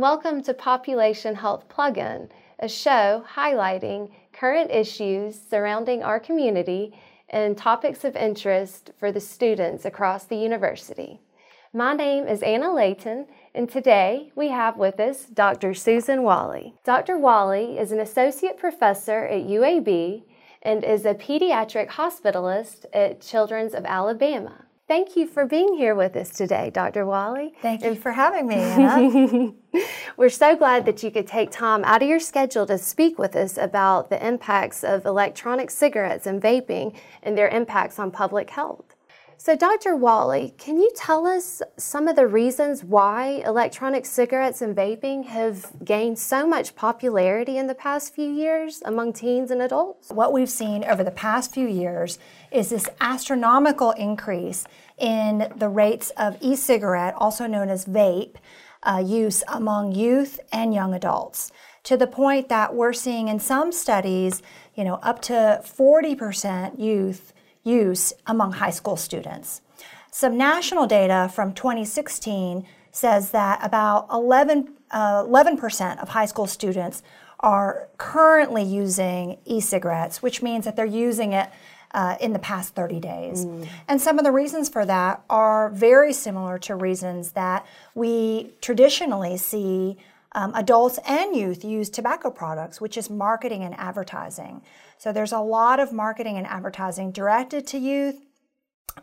welcome to Population Health Plug-in, a show highlighting current issues surrounding our community and topics of interest for the students across the university. My name is Anna Layton, and today we have with us Dr. Susan Walley. Dr. Walley is an associate professor at UAB and is a pediatric hospitalist at Children's of Alabama. Thank you for being here with us today, Dr. Walley. Thank you for having me, Anna. We're so glad that you could take time out of your schedule to speak with us about the impacts of electronic cigarettes and vaping and their impacts on public health. So, Dr. Walley, can you tell us some of the reasons why electronic cigarettes and vaping have gained so much popularity in the past few years among teens and adults? What we've seen over the past few years is this astronomical increase in the rates of e cigarette, also known as vape, uh, use among youth and young adults to the point that we're seeing in some studies, you know, up to 40% youth use among high school students. Some national data from 2016 says that about 11, uh, 11% of high school students are currently using e cigarettes, which means that they're using it uh, in the past 30 days. Mm. And some of the reasons for that are very similar to reasons that we traditionally see um, adults and youth use tobacco products, which is marketing and advertising. So there's a lot of marketing and advertising directed to youth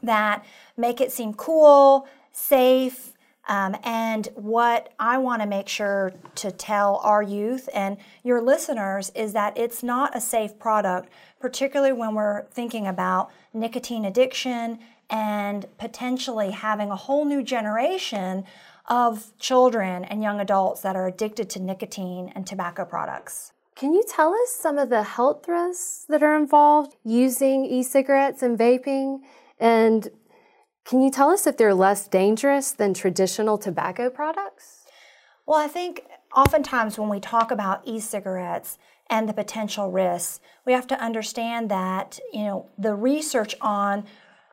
that make it seem cool, safe, um, and what I want to make sure to tell our youth and your listeners is that it's not a safe product, particularly when we're thinking about nicotine addiction and potentially having a whole new generation of children and young adults that are addicted to nicotine and tobacco products. Can you tell us some of the health risks that are involved using e cigarettes and vaping? And can you tell us if they're less dangerous than traditional tobacco products? Well, I think oftentimes when we talk about e cigarettes, and the potential risks. We have to understand that, you know, the research on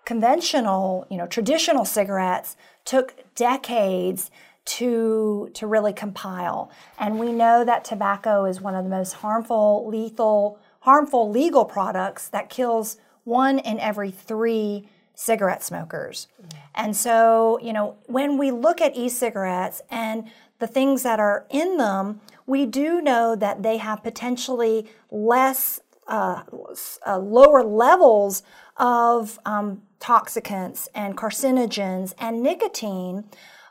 conventional, you know, traditional cigarettes took decades to to really compile. And we know that tobacco is one of the most harmful, lethal, harmful legal products that kills one in every 3 cigarette smokers. And so, you know, when we look at e-cigarettes and the things that are in them, we do know that they have potentially less uh, uh, lower levels of um, toxicants and carcinogens and nicotine,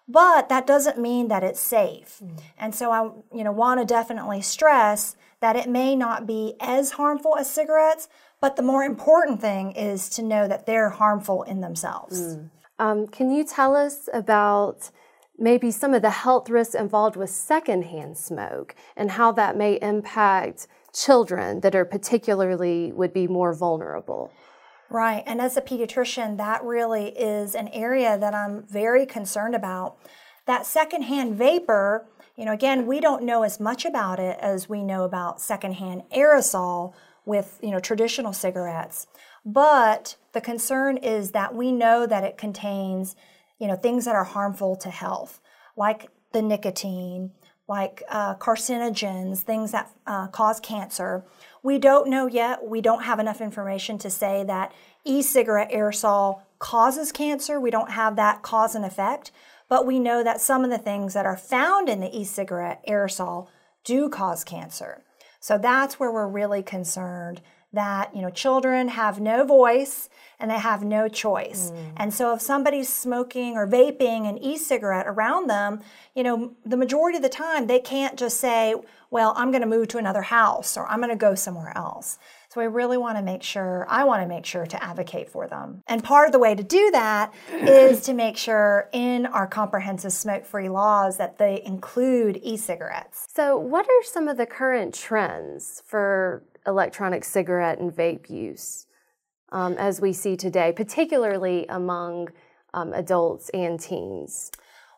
but that doesn't mean that it's safe. Mm. And so I you know want to definitely stress that it may not be as harmful as cigarettes, but the more important thing is to know that they're harmful in themselves. Mm. Um, can you tell us about maybe some of the health risks involved with secondhand smoke and how that may impact children that are particularly would be more vulnerable? Right. And as a pediatrician, that really is an area that I'm very concerned about. That secondhand vapor, you know, again, we don't know as much about it as we know about secondhand aerosol with, you know, traditional cigarettes. But the concern is that we know that it contains, you know, things that are harmful to health, like the nicotine, like uh, carcinogens, things that uh, cause cancer. We don't know yet. We don't have enough information to say that e cigarette aerosol causes cancer. We don't have that cause and effect, but we know that some of the things that are found in the e cigarette aerosol do cause cancer. So that's where we're really concerned that you know children have no voice and they have no choice. Mm. And so if somebody's smoking or vaping an e-cigarette around them, you know, the majority of the time they can't just say, "Well, I'm going to move to another house or I'm going to go somewhere else." So I really want to make sure, I want to make sure to advocate for them. And part of the way to do that is to make sure in our comprehensive smoke free laws that they include e cigarettes. So, what are some of the current trends for electronic cigarette and vape use um, as we see today, particularly among um, adults and teens?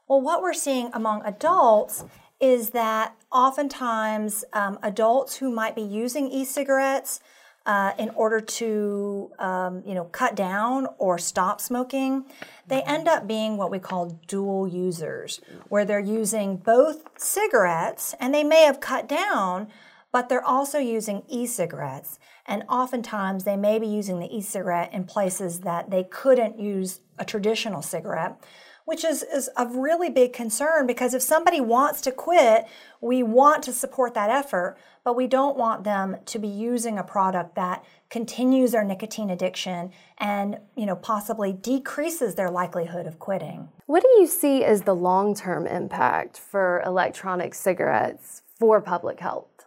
Well, what we're seeing among adults is that oftentimes um, adults who might be using e cigarettes uh, in order to um, you know cut down or stop smoking, they end up being what we call dual users, where they're using both cigarettes and they may have cut down, but they're also using e-cigarettes. And oftentimes they may be using the e-cigarette in places that they couldn't use a traditional cigarette which is, is a really big concern because if somebody wants to quit, we want to support that effort, but we don't want them to be using a product that continues their nicotine addiction and you know possibly decreases their likelihood of quitting. What do you see as the long-term impact for electronic cigarettes for public health?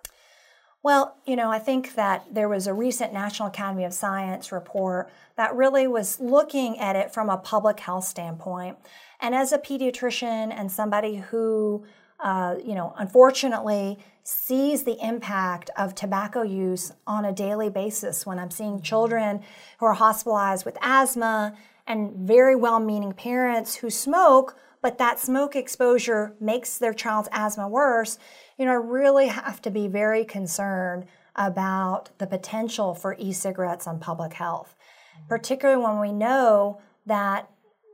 Well, you know, I think that there was a recent National Academy of Science report that really was looking at it from a public health standpoint. And as a pediatrician and somebody who, uh, you know, unfortunately sees the impact of tobacco use on a daily basis when I'm seeing children who are hospitalized with asthma and very well meaning parents who smoke, but that smoke exposure makes their child's asthma worse you know, I really have to be very concerned about the potential for e cigarettes on public health, mm-hmm. particularly when we know that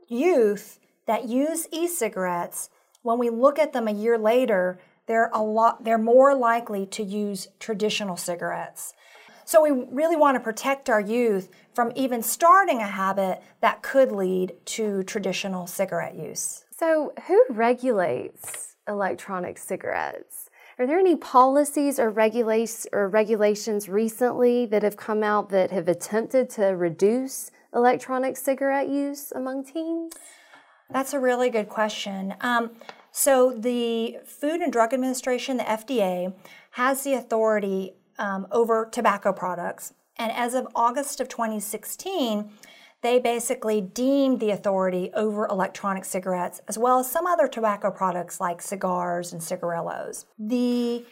youth that use e cigarettes, when we look at them a year later, they're a lot they're more likely to use traditional cigarettes. So we really want to protect our youth from even starting a habit that could lead to traditional cigarette use. So who regulates electronic cigarettes? Are there any policies or, regulations or regulations recently that have come out that have attempted to reduce electronic cigarette use among teens? That's a really good question. Um, so, the Food and Drug Administration, the FDA, has the authority um, over tobacco products. And as of August of 2016, they basically deemed the authority over electronic cigarettes as well as some other tobacco products like cigars and cigarillos. The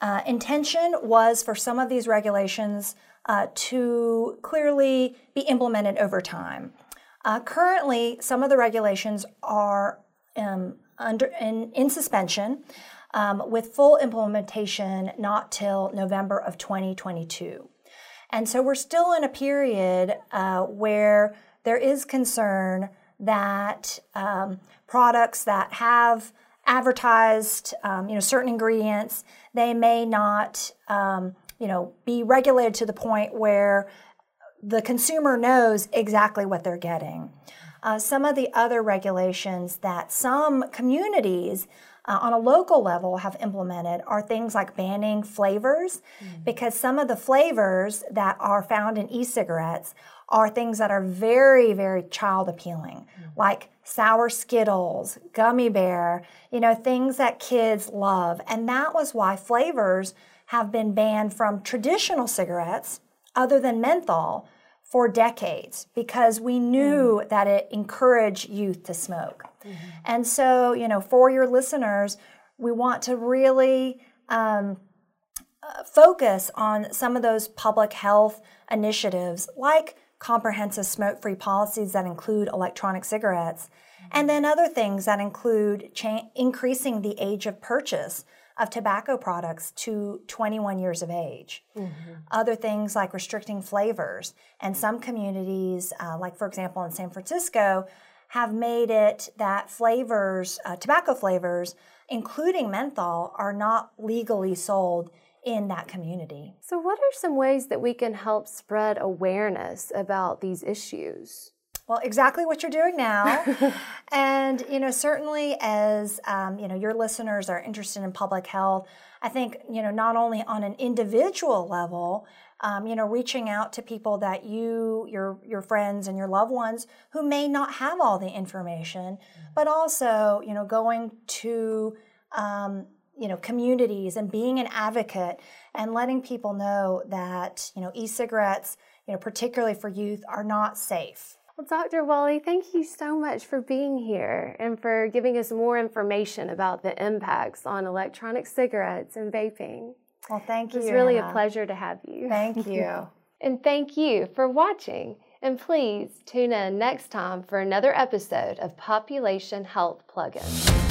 uh, intention was for some of these regulations uh, to clearly be implemented over time. Uh, currently, some of the regulations are um, under in, in suspension, um, with full implementation not till November of 2022. And so we're still in a period uh, where there is concern that um, products that have advertised, um, you know, certain ingredients, they may not, um, you know, be regulated to the point where the consumer knows exactly what they're getting. Uh, some of the other regulations that some communities uh, on a local level have implemented are things like banning flavors mm-hmm. because some of the flavors that are found in e-cigarettes are things that are very very child appealing mm-hmm. like sour skittles gummy bear you know things that kids love and that was why flavors have been banned from traditional cigarettes other than menthol for decades because we knew mm. that it encouraged youth to smoke. Mm-hmm. And so, you know, for your listeners, we want to really um, uh, focus on some of those public health initiatives like comprehensive smoke free policies that include electronic cigarettes, mm-hmm. and then other things that include cha- increasing the age of purchase of tobacco products to 21 years of age. Mm-hmm. Other things like restricting flavors. And some communities, uh, like for example in San Francisco, have made it that flavors, uh, tobacco flavors, including menthol, are not legally sold in that community. So, what are some ways that we can help spread awareness about these issues? Well, exactly what you're doing now. and, you know, certainly as, um, you know, your listeners are interested in public health, I think, you know, not only on an individual level, um, you know, reaching out to people that you, your, your friends and your loved ones who may not have all the information, mm-hmm. but also, you know, going to, um, you know, communities and being an advocate and letting people know that, you know, e-cigarettes, you know, particularly for youth, are not safe. Well, Dr. Walley, thank you so much for being here and for giving us more information about the impacts on electronic cigarettes and vaping. Well, thank you. It's really a pleasure to have you. Thank you. and thank you for watching. And please tune in next time for another episode of Population Health Plugin.